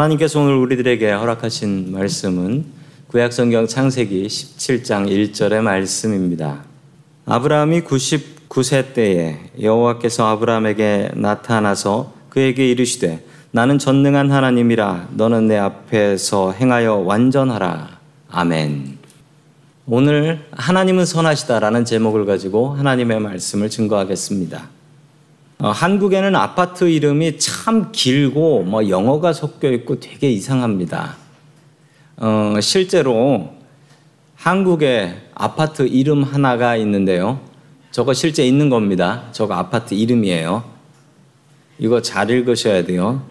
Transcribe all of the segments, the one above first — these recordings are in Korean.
하나님께서 오늘 우리들에게 허락하신 말씀은 구약성경 창세기 17장 1절의 말씀입니다. 아브라함이 99세 때에 여호와께서 아브라함에게 나타나서 그에게 이르시되 나는 전능한 하나님이라 너는 내 앞에서 행하여 완전하라. 아멘. 오늘 하나님은 선하시다라는 제목을 가지고 하나님의 말씀을 증거하겠습니다. 어, 한국에는 아파트 이름이 참 길고 뭐 영어가 섞여 있고 되게 이상합니다. 어, 실제로 한국에 아파트 이름 하나가 있는데요. 저거 실제 있는 겁니다. 저거 아파트 이름이에요. 이거 잘 읽으셔야 돼요.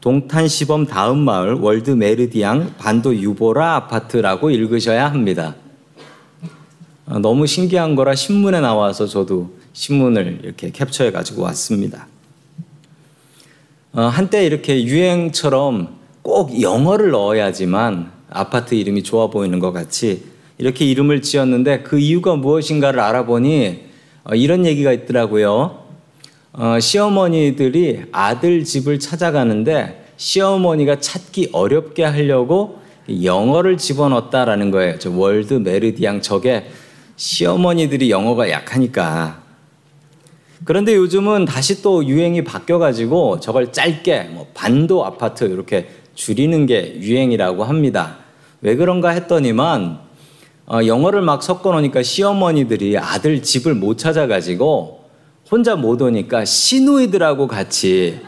동탄시범 다음 마을 월드 메르디앙 반도 유보라 아파트라고 읽으셔야 합니다. 어, 너무 신기한 거라 신문에 나와서 저도 신문을 이렇게 캡처해 가지고 왔습니다. 어, 한때 이렇게 유행처럼 꼭 영어를 넣어야지만 아파트 이름이 좋아 보이는 것 같이 이렇게 이름을 지었는데 그 이유가 무엇인가를 알아보니 어, 이런 얘기가 있더라고요. 어, 시어머니들이 아들 집을 찾아가는데 시어머니가 찾기 어렵게 하려고 영어를 집어넣었다라는 거예요. 저 월드 메르디앙 적에 시어머니들이 영어가 약하니까. 그런데 요즘은 다시 또 유행이 바뀌어가지고 저걸 짧게 뭐 반도 아파트 이렇게 줄이는 게 유행이라고 합니다. 왜 그런가 했더니만 어, 영어를 막 섞어 놓으니까 시어머니들이 아들 집을 못 찾아가지고 혼자 못 오니까 시누이들하고 같이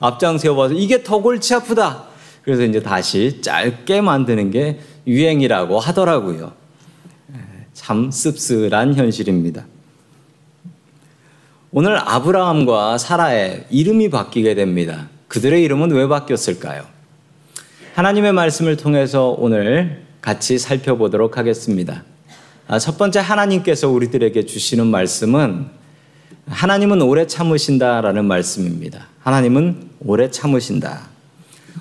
앞장 세워봐서 이게 더 골치 아프다. 그래서 이제 다시 짧게 만드는 게 유행이라고 하더라고요. 참 씁쓸한 현실입니다. 오늘 아브라함과 사라의 이름이 바뀌게 됩니다. 그들의 이름은 왜 바뀌었을까요? 하나님의 말씀을 통해서 오늘 같이 살펴보도록 하겠습니다. 아, 첫 번째 하나님께서 우리들에게 주시는 말씀은 하나님은 오래 참으신다라는 말씀입니다. 하나님은 오래 참으신다.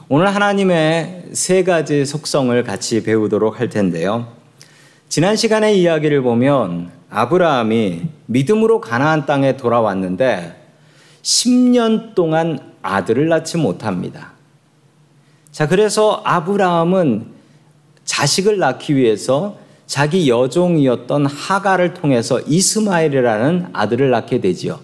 오늘 하나님의 세 가지 속성을 같이 배우도록 할 텐데요. 지난 시간의 이야기를 보면 아브라함이 믿음으로 가나안 땅에 돌아왔는데 10년 동안 아들을 낳지 못합니다. 자, 그래서 아브라함은 자식을 낳기 위해서 자기 여종이었던 하가를 통해서 이스마엘이라는 아들을 낳게 되지요.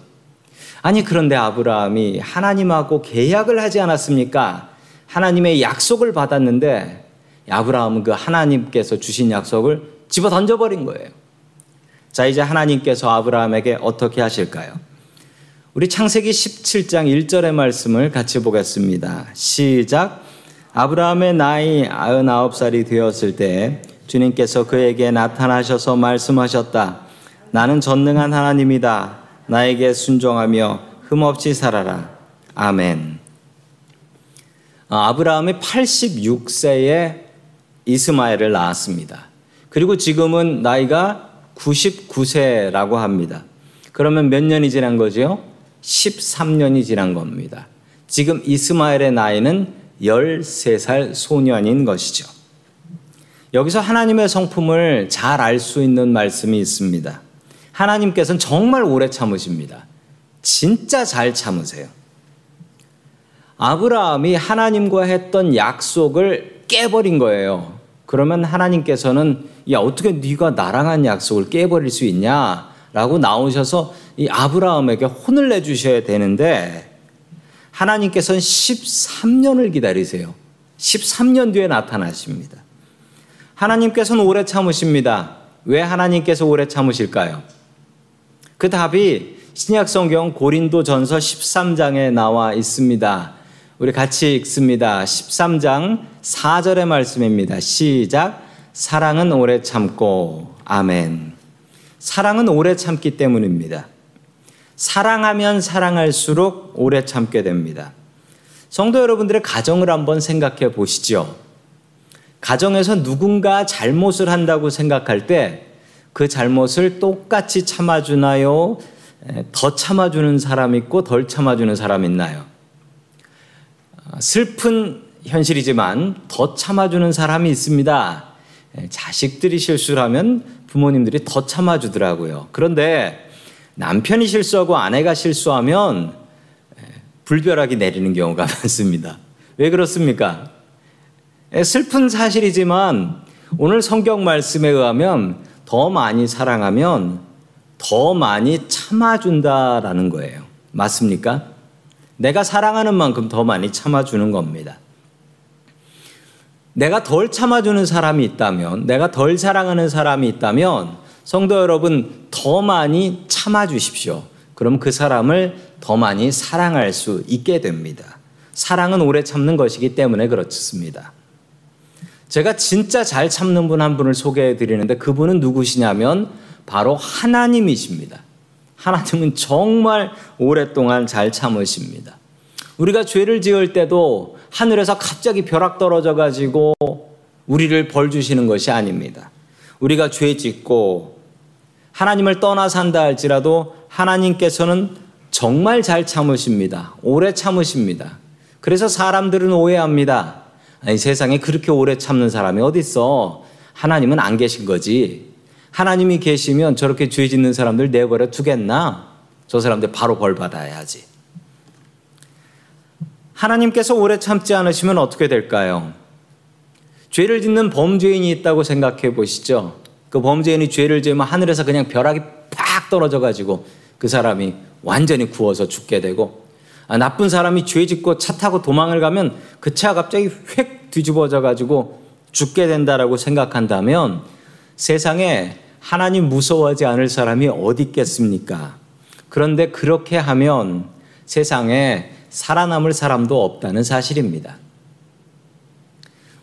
아니, 그런데 아브라함이 하나님하고 계약을 하지 않았습니까? 하나님의 약속을 받았는데 아브라함은 그 하나님께서 주신 약속을 집어 던져버린 거예요. 자, 이제 하나님께서 아브라함에게 어떻게 하실까요? 우리 창세기 17장 1절의 말씀을 같이 보겠습니다. 시작. 아브라함의 나이 99살이 되었을 때 주님께서 그에게 나타나셔서 말씀하셨다. 나는 전능한 하나님이다. 나에게 순종하며 흠없이 살아라. 아멘. 아, 아브라함이 86세에 이스마엘을 낳았습니다. 그리고 지금은 나이가 99세라고 합니다. 그러면 몇 년이 지난 거죠? 13년이 지난 겁니다. 지금 이스마엘의 나이는 13살 소년인 것이죠. 여기서 하나님의 성품을 잘 알 수 있는 말씀이 있습니다. 하나님께서는 정말 오래 참으십니다. 진짜 잘 참으세요. 아브라함이 하나님과 했던 약속을 깨버린 거예요. 그러면 하나님께서는 야 어떻게 네가 나랑 한 약속을 깨버릴 수 있냐라고 나오셔서 이 아브라함에게 혼을 내 주셔야 되는데 하나님께서는 13년을 기다리세요. 13년 뒤에 나타나십니다. 하나님께서는 오래 참으십니다. 왜 하나님께서 오래 참으실까요? 그 답이 신약성경 고린도 전서 13장에 나와 있습니다. 우리 같이 읽습니다. 13장 4절의 말씀입니다. 시작. 사랑은 오래 참고, 아멘. 사랑은 오래 참기 때문입니다. 사랑하면 사랑할수록 오래 참게 됩니다. 성도 여러분들의 가정을 한번 생각해 보시죠. 가정에서 누군가 잘못을 한다고 생각할 때 그 잘못을 똑같이 참아주나요? 더 참아주는 사람 있고 덜 참아주는 사람 있나요? 슬픈 현실이지만 더 참아주는 사람이 있습니다. 자식들이 실수를 하면 부모님들이 더 참아주더라고요. 그런데 남편이 실수하고 아내가 실수하면 불벼락이 내리는 경우가 많습니다. 왜 그렇습니까? 슬픈 사실이지만 오늘 성경 말씀에 의하면 더 많이 사랑하면 더 많이 참아준다라는 거예요. 맞습니까? 내가 사랑하는 만큼 더 많이 참아주는 겁니다. 내가 덜 참아주는 사람이 있다면, 내가 덜 사랑하는 사람이 있다면, 성도 여러분, 더 많이 참아주십시오. 그럼 그 사람을 더 많이 사랑할 수 있게 됩니다. 사랑은 오래 참는 것이기 때문에 그렇습니다. 제가 진짜 잘 참는 분 한 분을 소개해 드리는데 그분은 누구시냐면 바로 하나님이십니다. 하나님은 정말 오랫동안 잘 참으십니다. 우리가 죄를 지을 때도 하늘에서 갑자기 벼락 떨어져 가지고 우리를 벌 주시는 것이 아닙니다. 우리가 죄 짓고 하나님을 떠나 산다 할지라도 하나님께서는 정말 잘 참으십니다. 오래 참으십니다. 그래서 사람들은 오해합니다. 아니, 세상에 그렇게 오래 참는 사람이 어디 있어? 하나님은 안 계신 거지. 하나님이 계시면 저렇게 죄 짓는 사람들 내버려 두겠나? 저 사람들 바로 벌 받아야지. 하나님께서 오래 참지 않으시면 어떻게 될까요? 죄를 짓는 범죄인이 있다고 생각해 보시죠. 그 범죄인이 죄를 지으면 하늘에서 그냥 벼락이 팍 떨어져 가지고 그 사람이 완전히 구워서 죽게 되고 아, 나쁜 사람이 죄 짓고 차 타고 도망을 가면 그 차가 갑자기 휙 뒤집어져 가지고 죽게 된다라고 생각한다면 세상에 하나님 무서워하지 않을 사람이 어디 있겠습니까? 그런데 그렇게 하면 세상에 살아남을 사람도 없다는 사실입니다.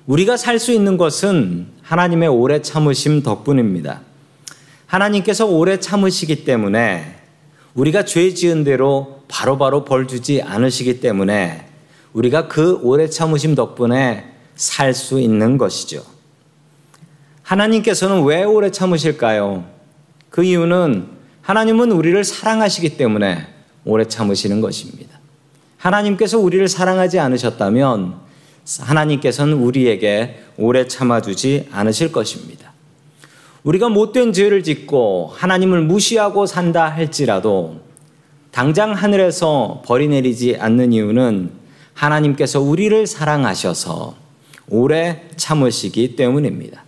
우리가 살 수 있는 것은 하나님의 오래 참으심 덕분입니다. 하나님께서 오래 참으시기 때문에 우리가 죄 지은 대로 바로바로 벌 주지 않으시기 때문에 우리가 그 오래 참으심 덕분에 살 수 있는 것이죠. 하나님께서는 왜 오래 참으실까요? 그 이유는 하나님은 우리를 사랑하시기 때문에 오래 참으시는 것입니다. 하나님께서 우리를 사랑하지 않으셨다면 하나님께서는 우리에게 오래 참아주지 않으실 것입니다. 우리가 못된 죄를 짓고 하나님을 무시하고 산다 할지라도 당장 하늘에서 벌이 내리지 않는 이유는 하나님께서 우리를 사랑하셔서 오래 참으시기 때문입니다.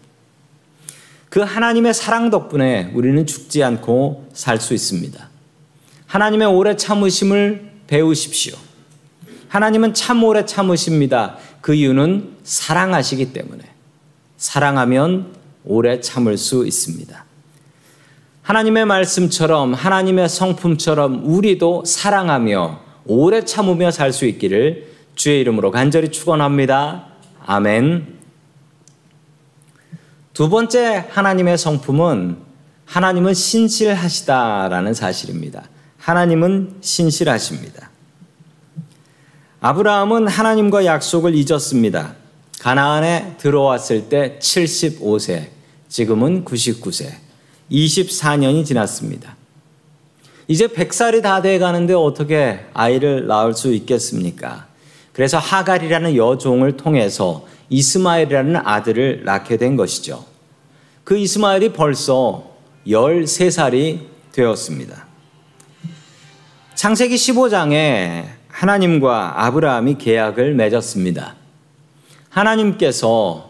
그 하나님의 사랑 덕분에 우리는 죽지 않고 살 수 있습니다. 하나님의 오래 참으심을 배우십시오. 하나님은 참 오래 참으십니다. 그 이유는 사랑하시기 때문에. 사랑하면 오래 참을 수 있습니다. 하나님의 말씀처럼 하나님의 성품처럼 우리도 사랑하며 오래 참으며 살 수 있기를 주의 이름으로 간절히 축원합니다. 아멘. 두 번째 하나님의 성품은 하나님은 신실하시다라는 사실입니다. 하나님은 신실하십니다. 아브라함은 하나님과 약속을 잊었습니다. 가나안에 들어왔을 때 75세, 지금은 99세, 24년이 지났습니다. 이제 100살이 다 돼 가는데 어떻게 아이를 낳을 수 있겠습니까? 그래서 하갈이라는 여종을 통해서 이스마엘이라는 아들을 낳게 된 것이죠. 그 이스마엘이 벌써 13살이 되었습니다. 창세기 15장에 하나님과 아브라함이 계약을 맺었습니다. 하나님께서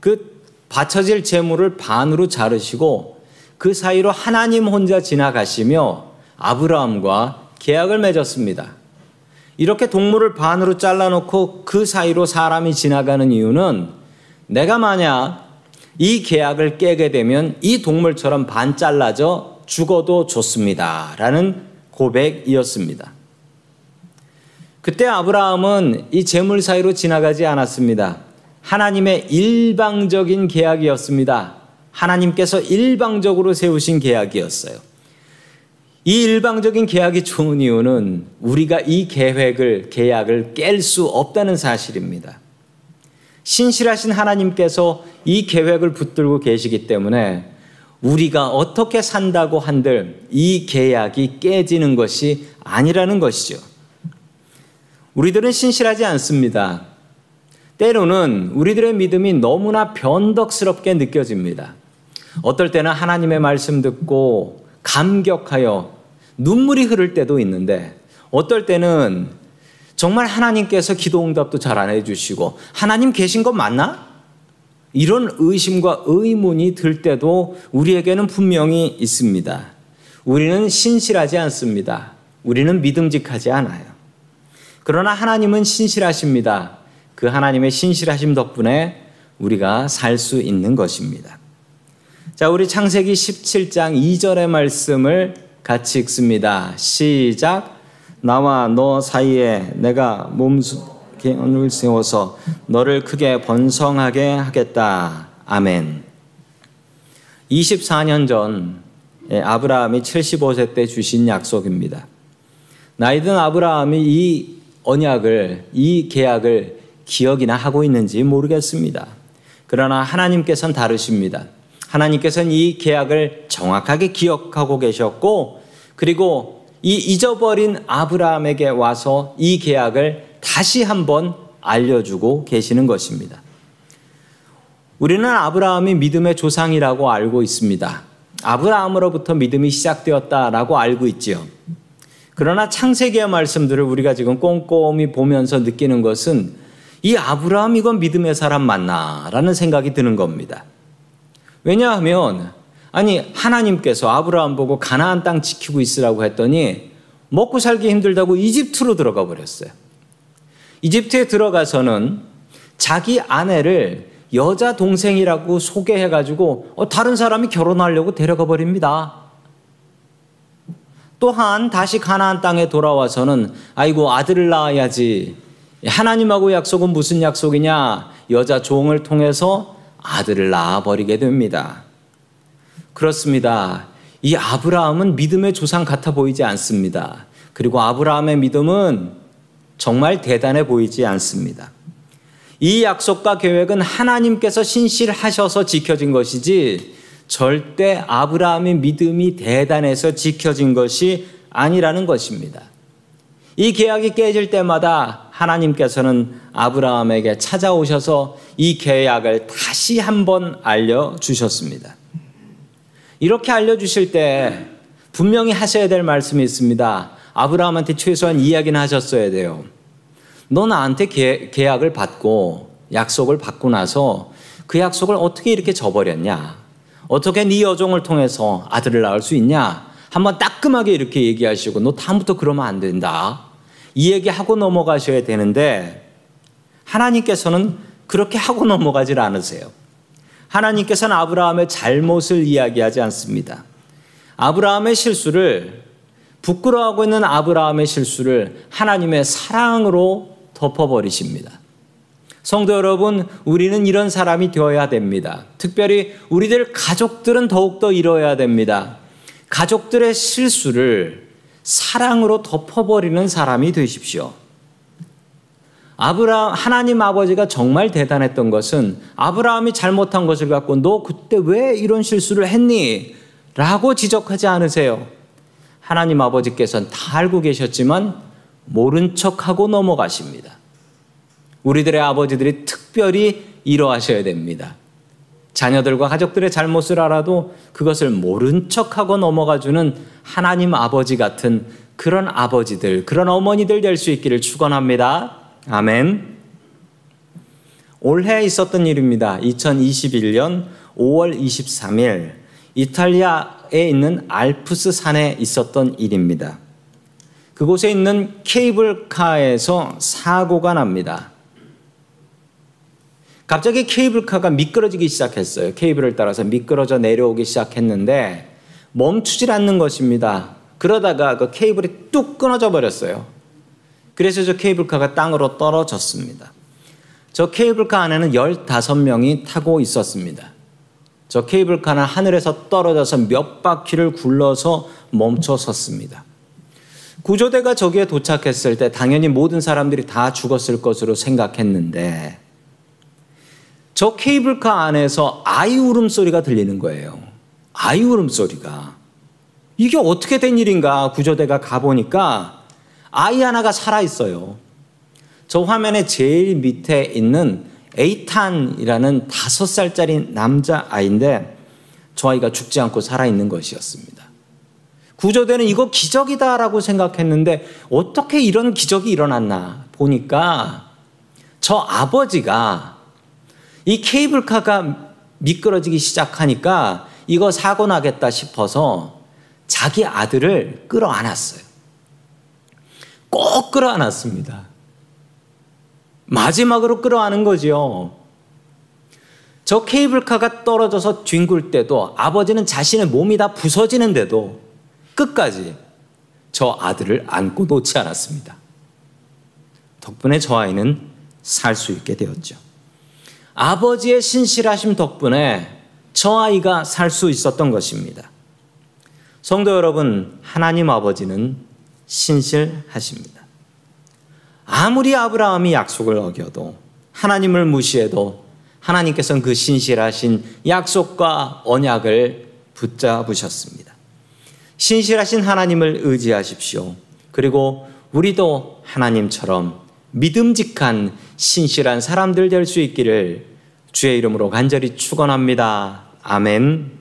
그 바쳐질 재물을 반으로 자르시고 그 사이로 하나님 혼자 지나가시며 아브라함과 계약을 맺었습니다. 이렇게 동물을 반으로 잘라놓고 그 사이로 사람이 지나가는 이유는 내가 만약 이 계약을 깨게 되면 이 동물처럼 반 잘라져 죽어도 좋습니다. 라는 고백이었습니다. 그때 아브라함은 이 재물 사이로 지나가지 않았습니다. 하나님의 일방적인 계약이었습니다. 하나님께서 일방적으로 세우신 계약이었어요. 이 일방적인 계약이 좋은 이유는 우리가 이 계획을, 계약을 깰 수 없다는 사실입니다. 신실하신 하나님께서 이 계획을 붙들고 계시기 때문에 우리가 어떻게 산다고 한들 이 계약이 깨지는 것이 아니라는 것이죠. 우리들은 신실하지 않습니다. 때로는 우리들의 믿음이 너무나 변덕스럽게 느껴집니다. 어떨 때는 하나님의 말씀 듣고 감격하여 눈물이 흐를 때도 있는데 어떨 때는 정말 하나님께서 기도 응답도 잘 안 해주시고 하나님 계신 거 맞나? 이런 의심과 의문이 들 때도 우리에게는 분명히 있습니다. 우리는 신실하지 않습니다. 우리는 믿음직하지 않아요. 그러나 하나님은 신실하십니다. 그 하나님의 신실하심 덕분에 우리가 살 수 있는 것입니다. 자, 우리 창세기 17장 2절의 말씀을 같이 읽습니다. 시작. 나와 너 사이에 내가 몸을 세워서 너를 크게 번성하게 하겠다. 아멘. 24년 전 예, 아브라함이 75세 때 주신 약속입니다. 나이든 아브라함이 이 언약을, 이 계약을 기억이나 하고 있는지 모르겠습니다. 그러나 하나님께서는 다르십니다. 하나님께서는 이 계약을 정확하게 기억하고 계셨고, 그리고 이 잊어버린 아브라함에게 와서 이 계약을 다시 한번 알려주고 계시는 것입니다. 우리는 아브라함이 믿음의 조상이라고 알고 있습니다. 아브라함으로부터 믿음이 시작되었다라고 알고 있지요. 그러나 창세기의 말씀들을 우리가 지금 꼼꼼히 보면서 느끼는 것은 이 아브라함 이건 믿음의 사람 맞나라는 생각이 드는 겁니다. 왜냐하면 아니 하나님께서 아브라함 보고 가나안 땅 지키고 있으라고 했더니 먹고 살기 힘들다고 이집트로 들어가 버렸어요. 이집트에 들어가서는 자기 아내를 여자 동생이라고 소개해 가지고 어, 다른 사람이 결혼하려고 데려가 버립니다. 또한 다시 가나안 땅에 돌아와서는 아이고 아들을 낳아야지 하나님하고 약속은 무슨 약속이냐 여자 종을 통해서 아들을 낳아 버리게 됩니다. 그렇습니다. 이 아브라함은 믿음의 조상 같아 보이지 않습니다. 그리고 아브라함의 믿음은 정말 대단해 보이지 않습니다. 이 약속과 계획은 하나님께서 신실하셔서 지켜진 것이지 절대 아브라함의 믿음이 대단해서 지켜진 것이 아니라는 것입니다. 이 계약이 깨질 때마다 하나님께서는 아브라함에게 찾아오셔서 이 계약을 다시 한번 알려주셨습니다. 이렇게 알려주실 때 분명히 하셔야 될 말씀이 있습니다. 아브라함한테 최소한 이야기는 하셨어야 돼요. 너 나한테 계약을 받고 약속을 받고 나서 그 약속을 어떻게 이렇게 저버렸냐? 어떻게 네 여종을 통해서 아들을 낳을 수 있냐? 한번 따끔하게 이렇게 얘기하시고 너 다음부터 그러면 안 된다. 이 얘기하고 넘어가셔야 되는데 하나님께서는 그렇게 하고 넘어가질 않으세요. 하나님께서는 아브라함의 잘못을 이야기하지 않습니다. 아브라함의 실수를 부끄러워하고 있는 아브라함의 실수를 하나님의 사랑으로 덮어버리십니다. 성도 여러분, 우리는 이런 사람이 되어야 됩니다. 특별히 우리들 가족들은 더욱더 이뤄야 됩니다. 가족들의 실수를 사랑으로 덮어버리는 사람이 되십시오. 아브라함, 하나님 아버지가 정말 대단했던 것은 아브라함이 잘못한 것을 갖고 너 그때 왜 이런 실수를 했니? 라고 지적하지 않으세요. 하나님 아버지께서는 다 알고 계셨지만 모른 척하고 넘어가십니다. 우리들의 아버지들이 특별히 이러하셔야 됩니다. 자녀들과 가족들의 잘못을 알아도 그것을 모른 척하고 넘어가주는 하나님 아버지 같은 그런 아버지들, 그런 어머니들 될 수 있기를 축원합니다. 아멘. 올해 있었던 일입니다. 2021년 5월 23일 이탈리아에 있는 알프스 산에 있었던 일입니다. 그곳에 있는 케이블카에서 사고가 납니다. 갑자기 케이블카가 미끄러지기 시작했어요. 케이블을 따라서 미끄러져 내려오기 시작했는데 멈추질 않는 것입니다. 그러다가 그 케이블이 뚝 끊어져 버렸어요. 그래서 저 케이블카가 땅으로 떨어졌습니다. 저 케이블카 안에는 15명이 타고 있었습니다. 저 케이블카는 하늘에서 떨어져서 몇 바퀴를 굴러서 멈춰 섰습니다. 구조대가 저기에 도착했을 때 당연히 모든 사람들이 다 죽었을 것으로 생각했는데 저 케이블카 안에서 아이 울음소리가 들리는 거예요. 아이 울음소리가. 이게 어떻게 된 일인가 구조대가 가보니까 아이 하나가 살아있어요. 저 화면에 제일 밑에 있는 에이탄이라는 다섯 살짜리 남자 아이인데 저 아이가 죽지 않고 살아있는 것이었습니다. 구조대는 이거 기적이다라고 생각했는데 어떻게 이런 기적이 일어났나 보니까 저 아버지가 이 케이블카가 미끄러지기 시작하니까 이거 사고 나겠다 싶어서 자기 아들을 끌어 안았어요. 꼭 끌어안았습니다. 마지막으로 끌어안은 거지요. 저 케이블카가 떨어져서 뒹굴 때도 아버지는 자신의 몸이 다 부서지는데도 끝까지 저 아들을 안고 놓지 않았습니다. 덕분에 저 아이는 살 수 있게 되었죠. 아버지의 신실하심 덕분에 저 아이가 살 수 있었던 것입니다. 성도 여러분, 하나님 아버지는 신실하십니다. 아무리 아브라함이 약속을 어겨도 하나님을 무시해도 하나님께서는 그 신실하신 약속과 언약을 붙잡으셨습니다. 신실하신 하나님을 의지하십시오. 그리고 우리도 하나님처럼 믿음직한 신실한 사람들 될 수 있기를 주의 이름으로 간절히 축원합니다. 아멘.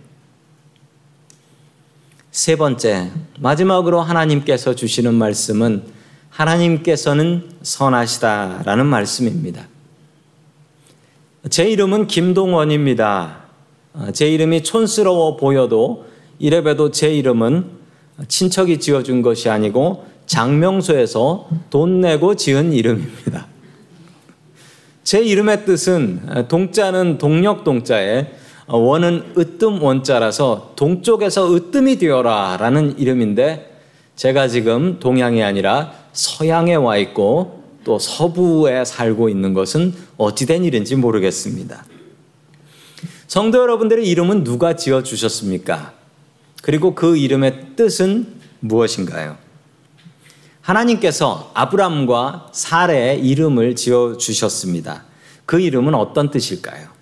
세 번째, 마지막으로 하나님께서 주시는 말씀은 하나님께서는 선하시다라는 말씀입니다. 제 이름은 김동원입니다. 제 이름이 촌스러워 보여도 이래봬도 제 이름은 친척이 지어준 것이 아니고 장명소에서 돈 내고 지은 이름입니다. 제 이름의 뜻은 동자는 동력 동자에 원은 으뜸 원자라서 동쪽에서 으뜸이 되어라 라는 이름인데 제가 지금 동양이 아니라 서양에 와 있고 또 서부에 살고 있는 것은 어찌된 일인지 모르겠습니다. 성도 여러분들의 이름은 누가 지어 주셨습니까? 그리고 그 이름의 뜻은 무엇인가요? 하나님께서 아브람과 사레의 이름을 지어 주셨습니다. 그 이름은 어떤 뜻일까요?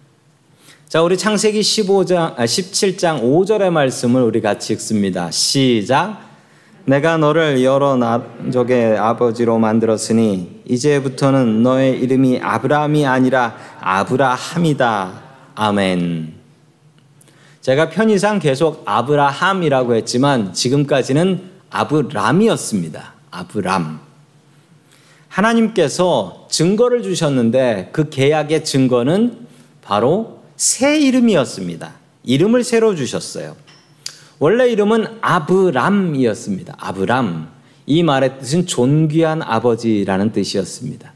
자, 우리 창세기 15장, 17장 5절의 말씀을 우리 같이 읽습니다. 시작. 내가 너를 여러 나족의 아버지로 만들었으니 이제부터는 너의 이름이 아브라함이 아니라 아브라함이다. 아멘. 제가 편의상 계속 아브라함이라고 했지만 지금까지는 아브람이었습니다. 아브람. 하나님께서 증거를 주셨는데 그 계약의 증거는 바로 새 이름이었습니다. 이름을 새로 주셨어요. 원래 이름은 아브람이었습니다. 아브람. 이 말의 뜻은 존귀한 아버지라는 뜻이었습니다.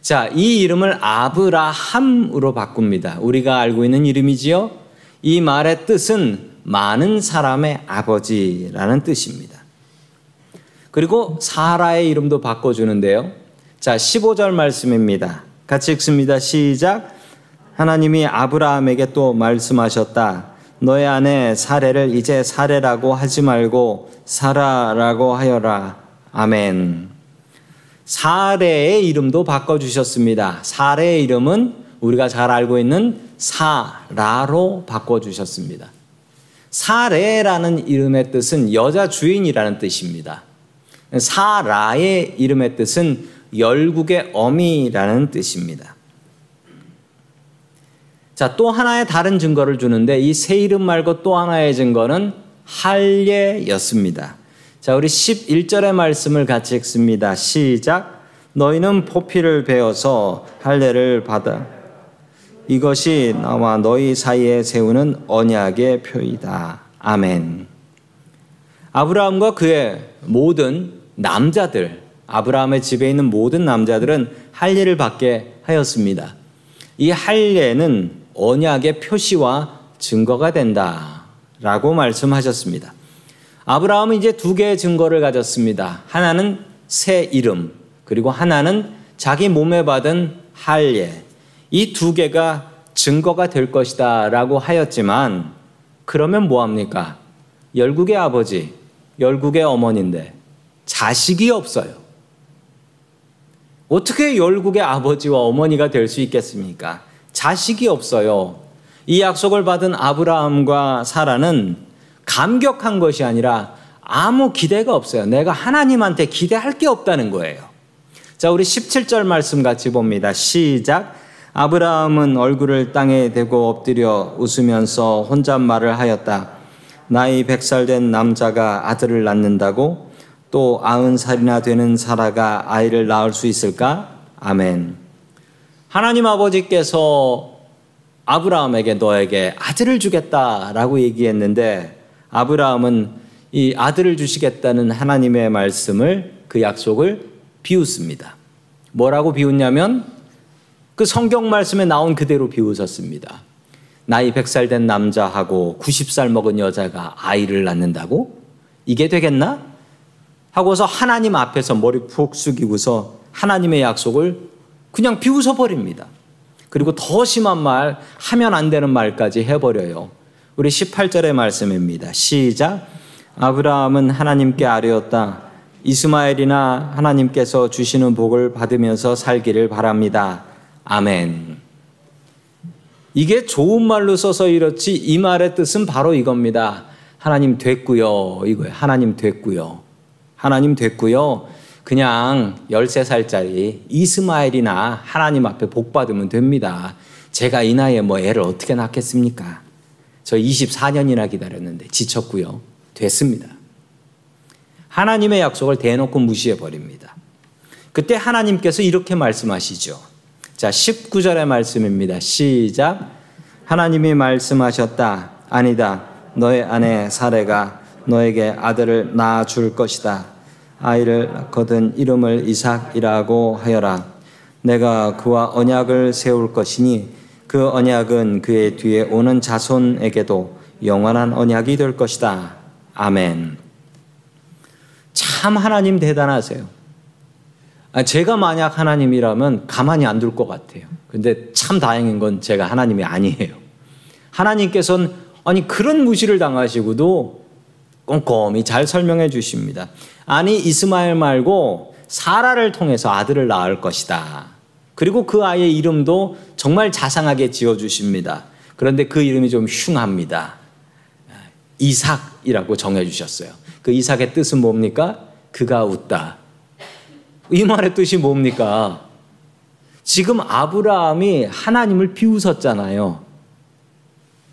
자, 이 이름을 아브라함으로 바꿉니다. 우리가 알고 있는 이름이지요? 이 말의 뜻은 많은 사람의 아버지라는 뜻입니다. 그리고 사라의 이름도 바꿔주는데요. 자, 15절 말씀입니다. 같이 읽습니다. 시작. 하나님이 아브라함에게 또 말씀하셨다. 너의 아내 사례를 이제 사례라고 하지 말고 사라라고 하여라. 아멘. 사례의 이름도 바꿔주셨습니다. 사례의 이름은 우리가 잘 알고 있는 사라로 바꿔주셨습니다. 사례라는 이름의 뜻은 여자 주인이라는 뜻입니다. 사라의 이름의 뜻은 열국의 어미라는 뜻입니다. 자, 또 하나의 다른 증거를 주는데 이새 이름 말고 또 하나의 증거는 할례였습니다. 자, 우리 11절의 말씀을 같이 읽습니다. 시작. 너희는 포피를 베어서 할례를 받아 이것이 나와 너희 사이에 세우는 언약의 표이다. 아멘. 아브라함과 그의 모든 남자들, 아브라함의 집에 있는 모든 남자들은 할례를 받게 하였습니다. 이 할례는 언약의 표시와 증거가 된다 라고 말씀하셨습니다. 아브라함은 이제 두 개의 증거를 가졌습니다. 하나는 새 이름, 그리고 하나는 자기 몸에 받은 할례. 이 두 개가 증거가 될 것이다 라고 하였지만 그러면 뭐 합니까? 열국의 아버지, 열국의 어머니인데 자식이 없어요. 어떻게 열국의 아버지와 어머니가 될 수 있겠습니까? 자식이 없어요. 이 약속을 받은 아브라함과 사라는 감격한 것이 아니라 아무 기대가 없어요. 내가 하나님한테 기대할 게 없다는 거예요. 자, 우리 17절 말씀 같이 봅니다. 시작. 아브라함은 얼굴을 땅에 대고 엎드려 웃으면서 혼잣말을 하였다. 나이 100살 된 남자가 아들을 낳는다고 또 아흔 살이나 되는 사라가 아이를 낳을 수 있을까? 아멘. 하나님 아버지께서 아브라함에게 너에게 아들을 주겠다라고 얘기했는데 아브라함은 이 아들을 주시겠다는 하나님의 말씀을 그 약속을 비웃습니다. 뭐라고 비웃냐면 그 성경 말씀에 나온 그대로 비웃었습니다. 나이 100살 된 남자하고 90살 먹은 여자가 아이를 낳는다고? 이게 되겠나? 하고서 하나님 앞에서 머리 푹 숙이고서 하나님의 약속을 그냥 비웃어 버립니다. 그리고 더 심한 말, 하면 안 되는 말까지 해버려요. 우리 18절의 말씀입니다. 시작. 아브라함은 하나님께 아뢰었다. 이스마엘이나 하나님께서 주시는 복을 받으면서 살기를 바랍니다. 아멘. 이게 좋은 말로 써서 이렇지 이 말의 뜻은 바로 이겁니다. 하나님 됐고요. 이거예요. 하나님 됐고요. 하나님 됐고요. 그냥 13살짜리 이스마엘이나 하나님 앞에 복 받으면 됩니다. 제가 이 나이에 뭐 애를 어떻게 낳겠습니까? 저 24년이나 기다렸는데 지쳤고요. 됐습니다. 하나님의 약속을 대놓고 무시해 버립니다. 그때 하나님께서 이렇게 말씀하시죠. 자, 19절의 말씀입니다. 시작. 하나님이 말씀하셨다. 아니다. 너의 아내 사례가 너에게 아들을 낳아 줄 것이다. 아이를 낳거든 이름을 이삭이라고 하여라. 내가 그와 언약을 세울 것이니 그 언약은 그의 뒤에 오는 자손에게도 영원한 언약이 될 것이다. 아멘. 참 하나님 대단하세요. 아, 제가 만약 하나님이라면 가만히 안 둘 것 같아요. 근데 참 다행인 건 제가 하나님이 아니에요. 하나님께서는 아니 그런 무시를 당하시고도 꼼꼼히 잘 설명해 주십니다. 아니 이스마엘 말고 사라를 통해서 아들을 낳을 것이다. 그리고 그 아이의 이름도 정말 자상하게 지어 주십니다. 그런데 그 이름이 좀 흉합니다. 이삭이라고 정해 주셨어요. 그 이삭의 뜻은 뭡니까? 그가 웃다. 이 말의 뜻이 뭡니까? 지금 아브라함이 하나님을 비웃었잖아요.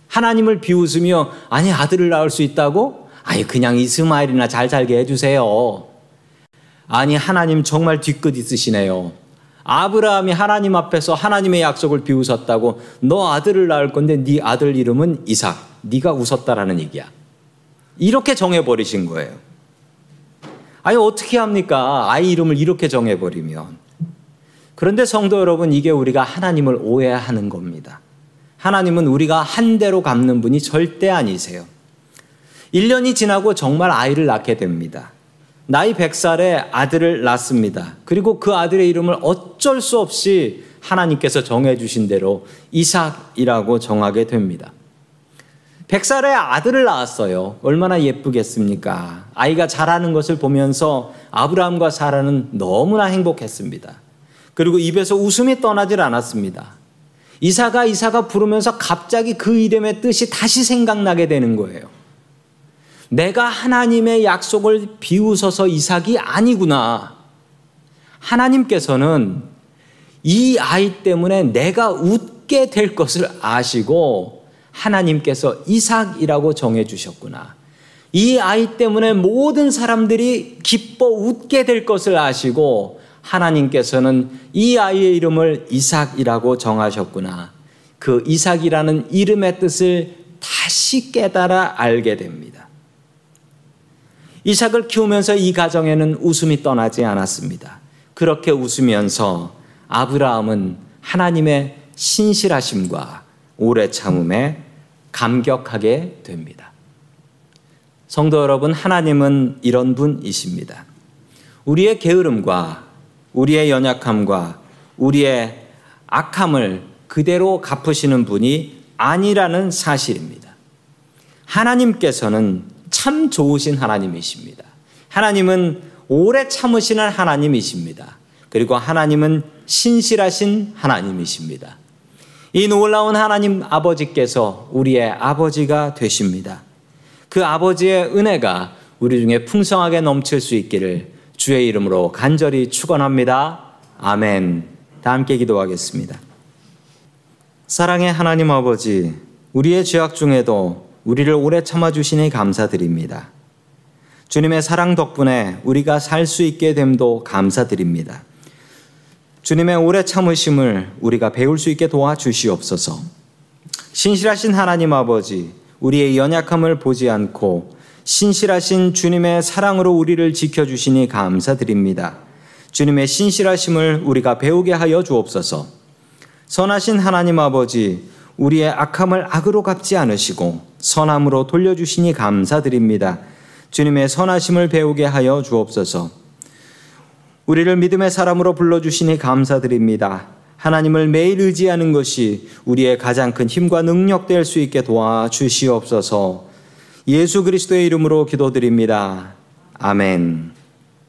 하나님을 비웃으며 아니 아들을 낳을 수 있다고? 아니 그냥 이스마엘이나 잘 살게 해주세요. 아니 하나님 정말 뒤끝 있으시네요. 아브라함이 하나님 앞에서 하나님의 약속을 비웃었다고 너 아들을 낳을 건데 네 아들 이름은 이삭. 네가 웃었다라는 얘기야. 이렇게 정해 버리신 거예요. 아니 어떻게 합니까? 아이 이름을 이렇게 정해 버리면. 그런데 성도 여러분 이게 우리가 하나님을 오해하는 겁니다. 하나님은 우리가 한 대로 갚는 분이 절대 아니세요. 1년이 지나고 정말 아이를 낳게 됩니다. 나이 100살에 아들을 낳습니다. 그리고 그 아들의 이름을 어쩔 수 없이 하나님께서 정해주신 대로 이삭이라고 정하게 됩니다. 100살에 아들을 낳았어요. 얼마나 예쁘겠습니까? 아이가 자라는 것을 보면서 아브라함과 사라는 너무나 행복했습니다. 그리고 입에서 웃음이 떠나질 않았습니다. 이사가 이사가 부르면서 갑자기 그 이름의 뜻이 다시 생각나게 되는 거예요. 내가 하나님의 약속을 비웃어서 이삭이 아니구나. 하나님께서는 이 아이 때문에 내가 웃게 될 것을 아시고 하나님께서 이삭이라고 정해 주셨구나. 이 아이 때문에 모든 사람들이 기뻐 웃게 될 것을 아시고 하나님께서는 이 아이의 이름을 이삭이라고 정하셨구나. 그 이삭이라는 이름의 뜻을 다시 깨달아 알게 됩니다. 이삭을 키우면서 이 가정에는 웃음이 떠나지 않았습니다. 그렇게 웃으면서 아브라함은 하나님의 신실하심과 오래 참음에 감격하게 됩니다. 성도 여러분, 하나님은 이런 분이십니다. 우리의 게으름과 우리의 연약함과 우리의 악함을 그대로 갚으시는 분이 아니라는 사실입니다. 하나님께서는 참 좋으신 하나님이십니다. 하나님은 오래 참으시는 하나님이십니다. 그리고 하나님은 신실하신 하나님이십니다. 이 놀라운 하나님 아버지께서 우리의 아버지가 되십니다. 그 아버지의 은혜가 우리 중에 풍성하게 넘칠 수 있기를 주의 이름으로 간절히 축원합니다. 아멘. 다 함께 기도하겠습니다. 사랑의 하나님 아버지, 우리의 죄악 중에도 우리를 오래 참아 주시니 감사드립니다. 주님의 사랑 덕분에 우리가 살 수 있게 됨도 감사드립니다. 주님의 오래 참으심을 우리가 배울 수 있게 도와주시옵소서. 신실하신 하나님 아버지, 우리의 연약함을 보지 않고 신실하신 주님의 사랑으로 우리를 지켜주시니 감사드립니다. 주님의 신실하심을 우리가 배우게 하여 주옵소서. 선하신 하나님 아버지, 우리의 악함을 악으로 갚지 않으시고 선함으로 돌려주시니 감사드립니다. 주님의 선하심을 배우게 하여 주옵소서. 우리를 믿음의 사람으로 불러주시니 감사드립니다. 하나님을 매일 의지하는 것이 우리의 가장 큰 힘과 능력 될 수 있게 도와주시옵소서. 예수 그리스도의 이름으로 기도드립니다. 아멘.